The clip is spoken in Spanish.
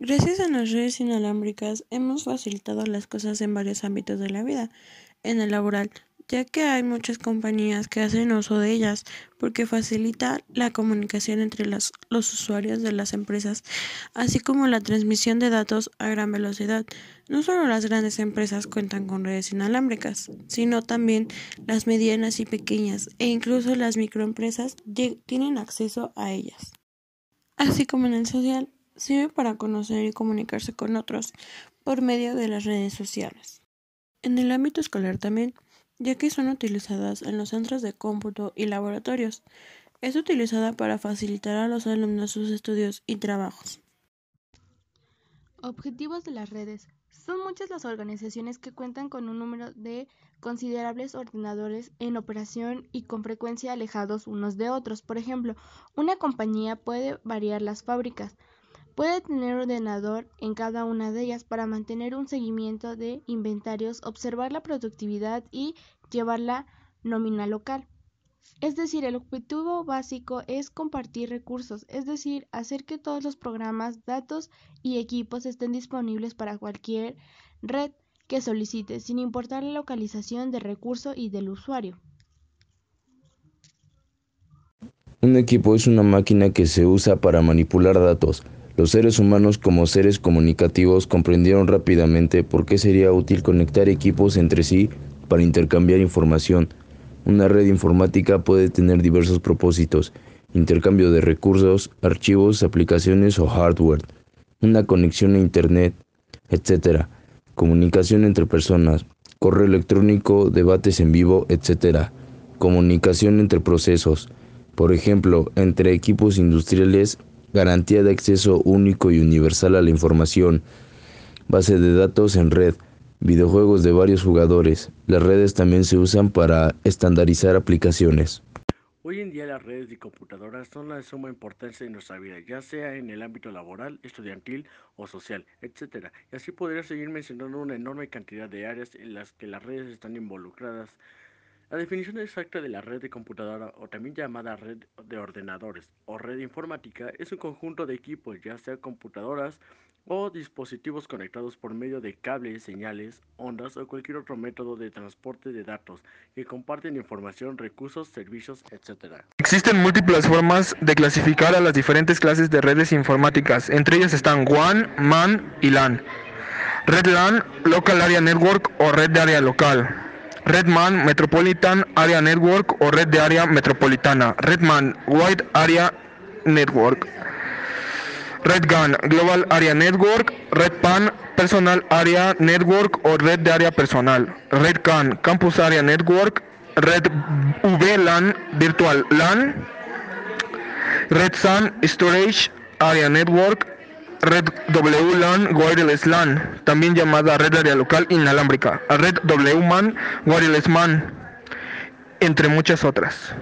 Gracias a las redes inalámbricas hemos facilitado las cosas en varios ámbitos de la vida, en el laboral, ya que hay muchas compañías que hacen uso de ellas porque facilita la comunicación entre los usuarios de las empresas, así como la transmisión de datos a gran velocidad. No solo las grandes empresas cuentan con redes inalámbricas, sino también las medianas y pequeñas e incluso las microempresas tienen acceso a ellas. Así como en el social, sirve para conocer y comunicarse con otros por medio de las redes sociales. En el ámbito escolar también, ya que son utilizadas en los centros de cómputo y laboratorios, es utilizada para facilitar a los alumnos sus estudios y trabajos. Objetivos de las redes. Son muchas las organizaciones que cuentan con un número de considerables ordenadores en operación y con frecuencia alejados unos de otros. Por ejemplo, una compañía puede variar las fábricas, Puede tener ordenador en cada una de ellas para mantener un seguimiento de inventarios, observar la productividad y llevar la nómina local. Es decir, el objetivo básico es compartir recursos, es decir, hacer que todos los programas, datos y equipos estén disponibles para cualquier red que solicite, sin importar la localización del recurso y del usuario. Un equipo es una máquina que se usa para manipular datos, los seres humanos como seres comunicativos comprendieron rápidamente por qué sería útil conectar equipos entre sí para intercambiar información. Una red informática puede tener diversos propósitos, intercambio de recursos, archivos, aplicaciones o hardware, una conexión a Internet, etc. Comunicación entre personas, correo electrónico, debates en vivo, etc. Comunicación entre procesos, por ejemplo, entre equipos industriales garantía de acceso único y universal a la información, base de datos en red, videojuegos de varios jugadores. Las redes también se usan para estandarizar aplicaciones. Hoy en día las redes de computadoras son de suma importancia en nuestra vida, ya sea en el ámbito laboral, estudiantil o social, etc. Y así podría seguir mencionando una enorme cantidad de áreas en las que las redes están involucradas la definición exacta de la red de computadora, o también llamada red de ordenadores o red informática, es un conjunto de equipos, ya sea computadoras o dispositivos conectados por medio de cables, señales, ondas o cualquier otro método de transporte de datos que comparten información, recursos, servicios, etc. Existen múltiples formas de clasificar a las diferentes clases de redes informáticas. Entre ellas están WAN, MAN y LAN. Red LAN, Local Area Network o red de área local. Redman Metropolitan Area Network o Red de Área Metropolitana, Redman Wide Area Network, RedGAN Global Area Network, RedPAN Personal Area Network o Red de Área Personal, RedCAN Campus Area Network, Red VLAN Virtual LAN, RedSAN Storage Area Network, Red WLAN Wireless LAN, también llamada red área local inalámbrica, Red WMAN Wireless MAN, entre muchas otras.